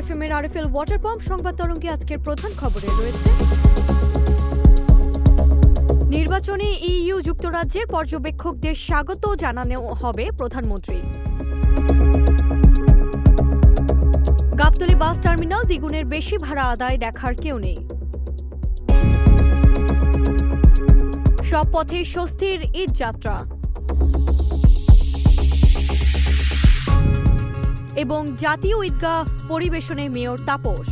এফএমের RFL water pump সংবাদ তরঙ্গে আজকের প্রধান খবরে রয়েছে। নির্বাচনে ইইউ যুক্তরাজ্যের পর্যবেক্ষকদের স্বাগত জানানো হবে প্রধানমন্ত্রী। গাবতলী বাস টার্মিনাল দ্বিগুণের বেশি ভাড়া আদায় দেখার কেউ নেই। সব পথে স্বস্তির ঈদ যাত্রা। এবং জাতীয় ঈদগাহ পরিবেশনে মেয়র তাপস।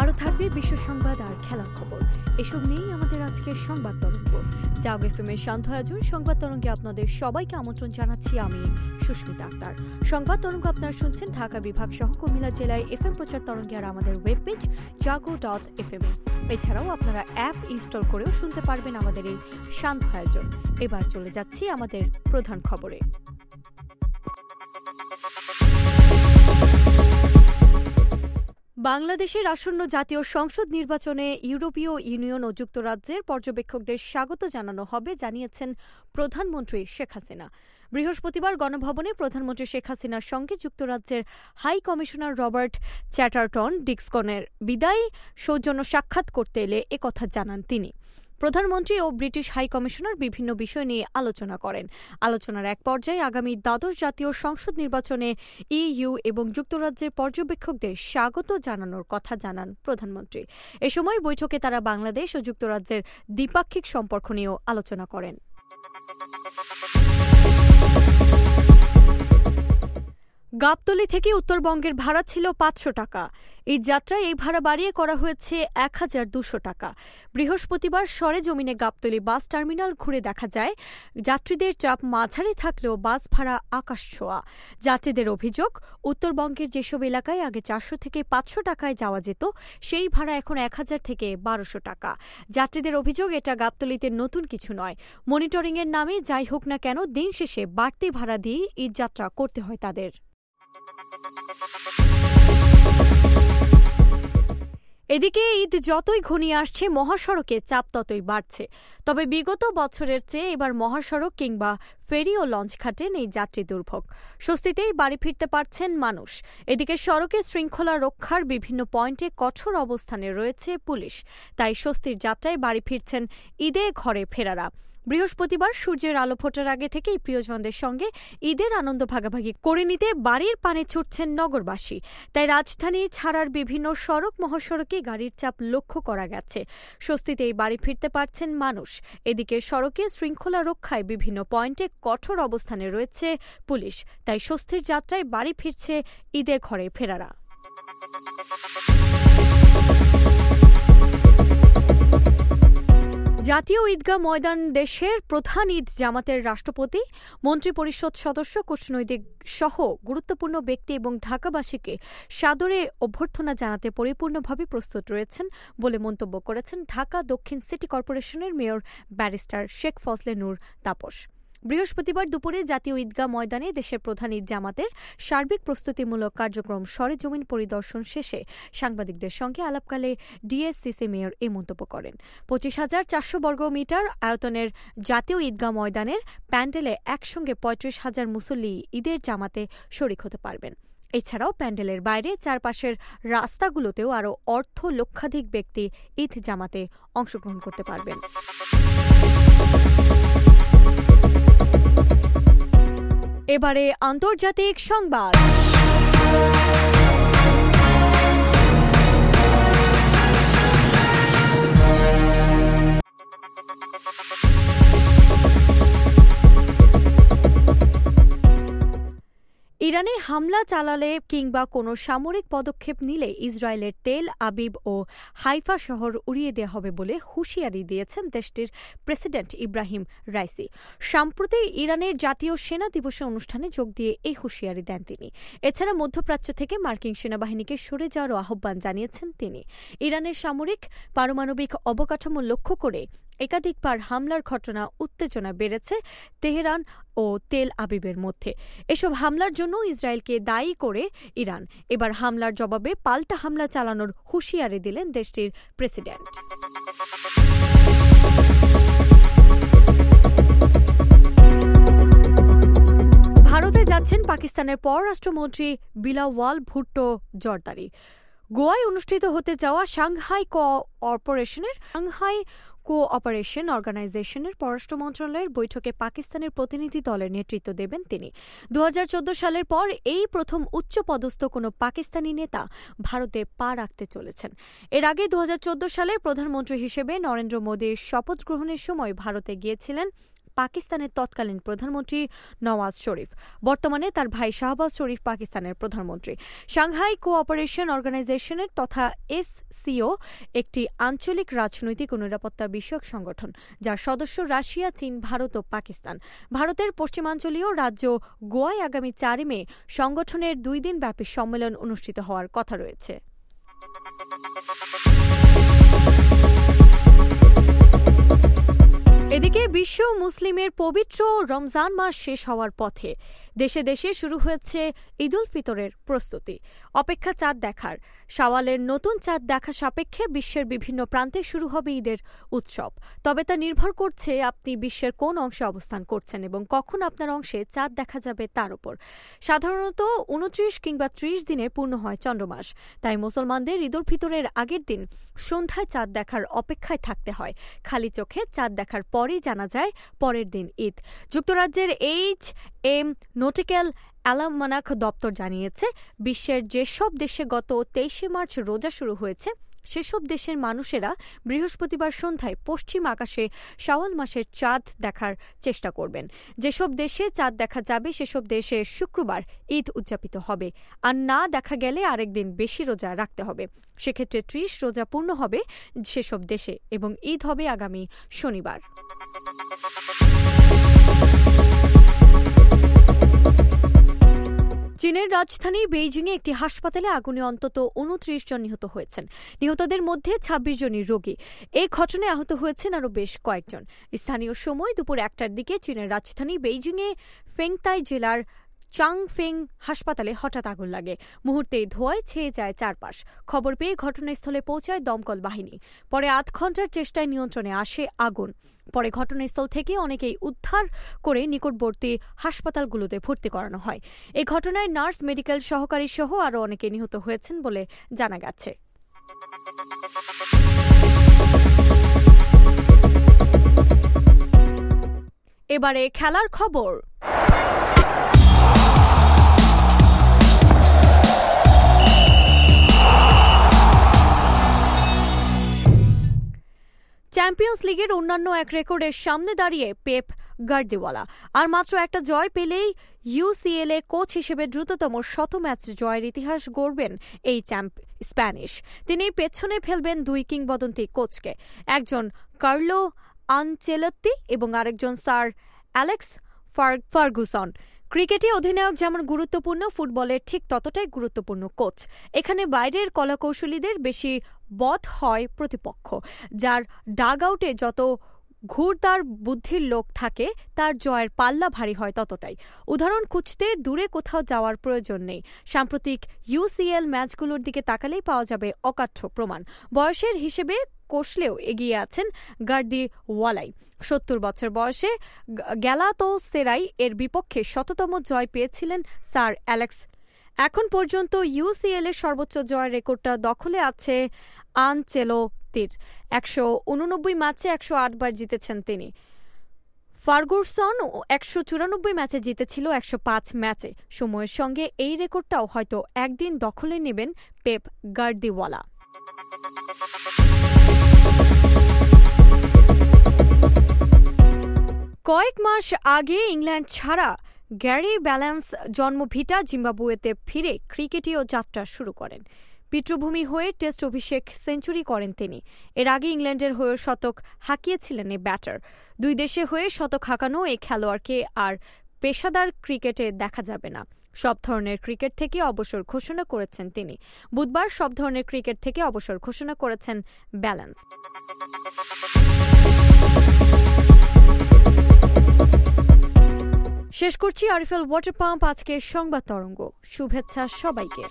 আরও থাকবে বিশ্ব সংবাদ আর খেলার খবর। এসব নিয়েই আমাদের আজকের সংবাদ তরঙ্গ। জাগ এফ এম এর শান্ত আয়োজন সংবাদ তরঙ্গে আপনাদের সবাইকে আমন্ত্রণ জানাচ্ছি আমি, সুস্মিতা আক্তার। সংবাদ তরঙ্গ আপনারা শুনছেন ঢাকা বিভাগ সহ কুমিল্লা জেলায় এফ এম প্রচার তরঙ্গে আর আমাদের web page Jago dot F M এছাড়াও আপনারা অ্যাপ ইনস্টল করেও শুনতে পারবেন আমাদের এই শান্ত আয়োজন এবার চলে যাচ্ছি আমাদের প্রধান খবরে। বাংলাদেশের আসন্ন জাতীয় সংসদ নির্বাচনে ইউরোপীয় ইউনিয়ন ও যুক্তরাজ্যের পর্যবেক্ষকদের স্বাগত জানানো হবে, জানিয়েছেন প্রধানমন্ত্রী শেখ হাসিনা। বৃহস্পতিবার গণভবনে প্রধানমন্ত্রী শেখ হাসিনার সঙ্গে যুক্তরাজ্যের হাই কমিশনার রবার্ট চ্যাটারটন ডিক্সকনের বিদায়ী সৌজন্য সাক্ষাৎ করতে এলে একথা জানান তিনি। প্রধানমন্ত্রী ও ব্রিটিশ হাই কমিশনার বিভিন্ন বিষয় নিয়ে আলোচনা করেন। আলোচনার এক পর্যায়ে আগামী দ্বাদশ জাতীয় সংসদ নির্বাচনে ইইউ এবং যুক্তরাজ্যের পর্যবেক্ষকদের স্বাগত জানানোর কথা জানান প্রধানমন্ত্রী। এ সময় বৈঠকে তারা বাংলাদেশ ও যুক্তরাজ্যের দ্বিপাক্ষিক সম্পর্ক নিয়েও আলোচনা করেন। গাবতলী থেকে উত্তরবঙ্গের ভাড়া ছিল পাঁচশো টাকা। এই যাত্রায় এই ভাড়া বাড়িয়ে করা হয়েছে এক হাজার দুশো টাকা। বৃহস্পতিবার সরেজমিনে গাবতলী বাস টার্মিনাল ঘুরে দেখা যায়, যাত্রীদের চাপ মাঝারি থাকলেও বাস ভাড়া আকাশ ছোঁয়া। যাত্রীদের অভিযোগ, উত্তরবঙ্গের যেসব এলাকায় আগে চারশো থেকে পাঁচশো টাকায় যাওয়া যেত, সেই ভাড়া এখন এক হাজার থেকে বারোশো টাকা। যাত্রীদের অভিযোগ, এটা গাবতলীতে নতুন কিছু নয়। মনিটরিংয়ের নামে যাই হোক না কেন, দিন শেষে বাড়তি ভাড়া দিয়ে ঈদ যাত্রা করতে হয় তাদের। এদিকে ঈদ যতই ঘনিয়ে আসছে মহাসড়কে চাপ ততই বাড়ছে। তবে বিগত বছরের চেয়ে এবার মহাসড়ক কিংবা ফেরি ও লঞ্চ ঘাটে নেই যাত্রী দুর্ভোগ। স্বস্তিতেই বাড়ি ফিরতে পারছেন মানুষ। এদিকে সড়কে শৃঙ্খলা রক্ষার বিভিন্ন পয়েন্টে কঠোর অবস্থানে রয়েছে পুলিশ। তাই স্বস্তির যাত্রায় বাড়ি ফিরছেন ঈদে ঘরে ফেরারা। বৃহস্পতিবার সূর্যের আলো ফোটার আগে থেকেই প্রিয়জনদের সঙ্গে ঈদের আনন্দ ভাগাভাগি করে নিতে বাড়ির পানে ছুটছেন নগরবাসী। তাই রাজধানী ছাড়ার বিভিন্ন সড়ক মহাসড়কে গাড়ির চাপ লক্ষ্য করা গেছে। স্বস্তিতেই বাড়ি ফিরতে পারছেন মানুষ। এদিকে সড়কে শৃঙ্খলা রক্ষায় বিভিন্ন পয়েন্টে কঠোর অবস্থানে রয়েছে পুলিশ। তাই স্বস্তির যাত্রায় বাড়ি ফিরছে ঈদে ঘরে ফেরারা। জাতীয় ঈদগাহ ময়দান দেশের প্রধান ঈদ জামাতের রাষ্ট্রপতি, মন্ত্রিপরিষদ সদস্য, কূটনৈতিক সহ গুরুত্বপূর্ণ ব্যক্তি এবং ঢাকাবাসীকে সাদরে অভ্যর্থনা জানাতে পরিপূর্ণভাবে প্রস্তুত রয়েছেন বলে মন্তব্য করেছেন ঢাকা দক্ষিণ সিটি কর্পোরেশনের মেয়র ব্যারিস্টার শেখ ফজলে নূর তাপস। বৃহস্পতিবার দুপুরে জাতীয় ঈদগাহ ময়দানে দেশের প্রধান ঈদ জামাতের সার্বিক প্রস্তুতিমূলক কার্যক্রম সরেজমিন পরিদর্শন শেষে সাংবাদিকদের সঙ্গে আলাপকালে ডিএসসিসি মেয়র এই মন্তব্য করেন। পঁচিশ হাজার চারশো বর্গ মিটার আয়তনের জাতীয় ঈদগাহ ময়দানের প্যান্ডেলে একসঙ্গে পঁয়ত্রিশ হাজার মুসল্লি ঈদের জামাতে শরিক হতে পারবেন। এছাড়াও প্যান্ডেলের বাইরে চারপাশের রাস্তাগুলোতেও আরও অর্থ লক্ষাধিক ব্যক্তি ঈদ জামাতে অংশগ্রহণ করতে পারবেন। এবারে আন্তর্জাতিক সংবাদ। ইরানে হামলা চালালে কিংবা কোনো সামরিক পদক্ষেপ নিলে ইসরায়েলের তেল, আবিব ও হাইফা শহর উড়িয়ে দেওয়া হবে বলে হুঁশিয়ারি দিয়েছেন দেশটির প্রেসিডেন্ট ইব্রাহিম রাইসি। সম্প্রতি ইরানের জাতীয় সেনা দিবসে অনুষ্ঠানে যোগ দিয়ে এই হুঁশিয়ারি দেন তিনি। এছাড়া মধ্যপ্রাচ্য থেকে মার্কিন সেনাবাহিনীকে সরে যাওয়ারও আহ্বান জানিয়েছেন তিনি। ইরানের সামরিক, পারমাণবিক অবকাঠামো লক্ষ্য করে একাধিকবার হামলার ঘটনা উত্তেজনা বেড়েছে তেহরান ও তেল আবিবের মধ্যে। এসব হামলার জন্য ইসরায়েলকে দায়ী করে ইরান। এবার হামলার জবাবে পাল্টা হামলা চালানোর হুঁশিয়ারি দিলেন দেশটির প্রেসিডেন্ট। ভারতে যাচ্ছেন পাকিস্তানের পররাষ্ট্রমন্ত্রী বিলাওয়াল ভুট্টো জর্দারি। গোয়ায় অনুষ্ঠিত হতে যাওয়া সাংহাই কর্পোরেশনের সাংহাই কো অপারেশন অর্গানাইজেশনের পররাষ্ট্র মন্ত্রণালয়ের বৈঠকে পাকিস্তানের প্রতিনিধি দলের নেতৃত্ব দেবেন তিনি। দু হাজার চোদ্দ সালের পর এই প্রথম উচ্চ পদস্থ কোনো পাকিস্তানি নেতা ভারতে পা রাখতে চলেছেন। এর আগে দু হাজার চোদ্দ সালে প্রধানমন্ত্রী হিসেবে নরেন্দ্র মোদীর শপথ গ্রহণের সময় ভারতে গিয়েছিলেন। পাকিস্তানের তৎকালীন প্রধানমন্ত্রী নওয়াজ শরীফ। বর্তমানে তার ভাই শাহবাজ শরীফ পাকিস্তানের প্রধানমন্ত্রী। সাংহাই কোঅপারেশন অর্গানাইজেশনের তথা এসসিও একটি আঞ্চলিক রাজনৈতিক ও নিরাপত্তা বিষয়ক সংগঠন, যার সদস্য রাশিয়া, চীন, ভারত ও পাকিস্তান। ভারতের পশ্চিমাঞ্চলীয় রাজ্য গোয়ায় আগামী চারই মে সংগঠনের দুই দিন ব্যাপী সম্মেলন অনুষ্ঠিত হওয়ার কথা রয়েছে। বিশ্ব মুসলিমের পবিত্র রমজান মাস শেষ হওয়ার পথে দেশে দেশে শুরু হয়েছে ঈদুল ফিতরের প্রস্তুতি। অপেক্ষা চাঁদ দেখার, শাওয়ালের নতুন চাঁদ দেখা সাপেক্ষে বিশ্বের বিভিন্ন প্রান্তে শুরু হবে ঈদের উৎসব। তবে তা নির্ভর করছে আপনি বিশ্বের কোন অংশে অবস্থান করছেন এবং কখন আপনার অংশে চাঁদ দেখা যাবে তার উপর। সাধারণত উনত্রিশ কিংবা ত্রিশ দিনে পূর্ণ হয় চন্দ্রমাস। তাই মুসলমানদের ঈদুল ফিতরের আগের দিন সন্ধ্যায় চাঁদ দেখার অপেক্ষায় থাকতে হয়। খালি চোখে চাঁদ দেখার পরেই জানা যায় পরের দিন ঈদ। যুক্তরাজ্যের এইচ এম নোটিক্যাল অ্যালামানাক দপ্তর জানিয়েছে, বিশ্বের যেসব দেশে গত তেইশে মার্চ রোজা শুরু হয়েছে সেসব দেশের মানুষেরা বৃহস্পতিবার সন্ধ্যায় পশ্চিম আকাশে শাওয়াল মাসের চাঁদ দেখার চেষ্টা করবেন। যেসব দেশে চাঁদ দেখা যাবে, সেসব দেশে শুক্রবার ঈদ উদযাপিত হবে। আর না দেখা গেলে আরেকদিন বেশি রোজা রাখতে হবে। সেক্ষেত্রে ত্রিশ রোজা পূর্ণ হবে সেসব দেশে এবং ঈদ হবে আগামী শনিবার। চীনের রাজধানী বেইজিংয়ে একটি হাসপাতালে আগুনে অন্তত উনত্রিশ জন নিহত হয়েছেন। নিহতদের মধ্যে ২৬ জনই রোগী। এই ঘটনায় আহত হয়েছেন আরও বেশ কয়েকজন। স্থানীয় সময় দুপুর একটার দিকে চীনের রাজধানী বেইজিংয়ে ফেংতাই জেলার চাংফেং হাসপাতালে হঠাৎ আগুন লাগে। মুহূর্তেই ধোঁয়ায় ছেয়ে যায় চারপাশ। খবর পেয়ে ঘটনাস্থলে পৌঁছায় দমকল বাহিনী। পরে আধ ঘণ্টার চেষ্টায় নিয়ন্ত্রণে আসে আগুন। পরে ঘটনাস্থল থেকে অনেকেই উদ্ধার করে নিকটবর্তী হাসপাতালগুলোতে ভর্তি করানো হয়। এই ঘটনায় নার্স, মেডিকেল সহকারী সহ আরও অনেকে নিহত হয়েছেন বলে জানা গেছে। এবারে খেলার খবর। চ্যাম্পিয়ন্স লিগের অন্যান্য এক রেকর্ডের সামনে দাঁড়িয়ে পেপ গার্দিওয়ালা। আর মাত্র একটা জয় পেলেই ইউসিএল এ কোচ হিসেবে দ্রুততম শত ম্যাচ জয়ের ইতিহাস গড়বেন এই চ্যাম্প স্প্যানিশ। তিনি পেছনে ফেলবেন দুই কিংবদন্তি কোচকে। একজন কার্লো আনচেলত্তি এবং আরেকজন স্যার অ্যালেক্স ফার্গুসন। ক্রিকেটে অধিনায়ক যেমন গুরুত্বপূর্ণ ফুটবলের ঠিক ততটাই গুরুত্বপূর্ণ কোচ। এখানে বাইরের কলাকৌশলীদের বেশি বধ হয় প্রতিপক্ষ, যার ডাগ আউটে যত ঘুরদার বুদ্ধির লোক থাকে, তার জয়ের পাল্লা ভারী হয় ততটাই। উদাহরণ খুঁজতে দূরে কোথাও যাওয়ার প্রয়োজন নেই। সাম্প্রতিক ইউসিএল ম্যাচগুলোর দিকে তাকালেই পাওয়া যাবে অকাঠ্য প্রমাণ। বয়সের হিসেবে কষলেও এগিয়ে আছেন গার্দি ওয়ালাই। সত্তর বছর বয়সে গ্যালাতো সেরাই এর বিপক্ষে শততম জয় পেয়েছিলেন স্যার অ্যালেক্স। এখন পর্যন্ত ইউসিএল এর সর্বোচ্চ জয়ের রেকর্ডটা দখলে আছে আনচেলোতির। একশো উননব্বই ম্যাচে একশো আটবার জিতেছেন তিনি। ফার্গুসন একশো চুরানব্বই ম্যাচে জিতেছিল একশো পাঁচ ম্যাচে। সময়ের সঙ্গে এই রেকর্ডটাও হয়তো একদিন দখলে নেবেন পেপ গার্দিওয়ালা। কয়েক মাস আগে ইংল্যান্ড ছাড়া গ্যারি ব্যালেন্স জন্মভিটা জিম্বাবুয়েতে ফিরে ক্রিকেটীয় যাত্রা শুরু করেন। পিতৃভূমি হয়ে টেস্ট অভিষেক সেঞ্চুরি করেন তিনি। এর আগে ইংল্যান্ডের হয়ে শতক হাঁকিয়েছিলেন এই ব্যাটার। দুই দেশে হয়ে শতক হাঁকানো এই খেলোয়াড়কে আর পেশাদার ক্রিকেটে দেখা যাবে না। সব ধরনের ক্রিকেট থেকে অবসর ঘোষণা করেছেন তিনি। বুধবার সব ধরনের ক্রিকেট থেকে অবসর ঘোষণা করেছেন ব্যালেন্স। শেষ করছি আরিফেল ওয়াটার পাম্প। আজকের সংবাদ তরঙ্গ। শুভেচ্ছা সবাইকে।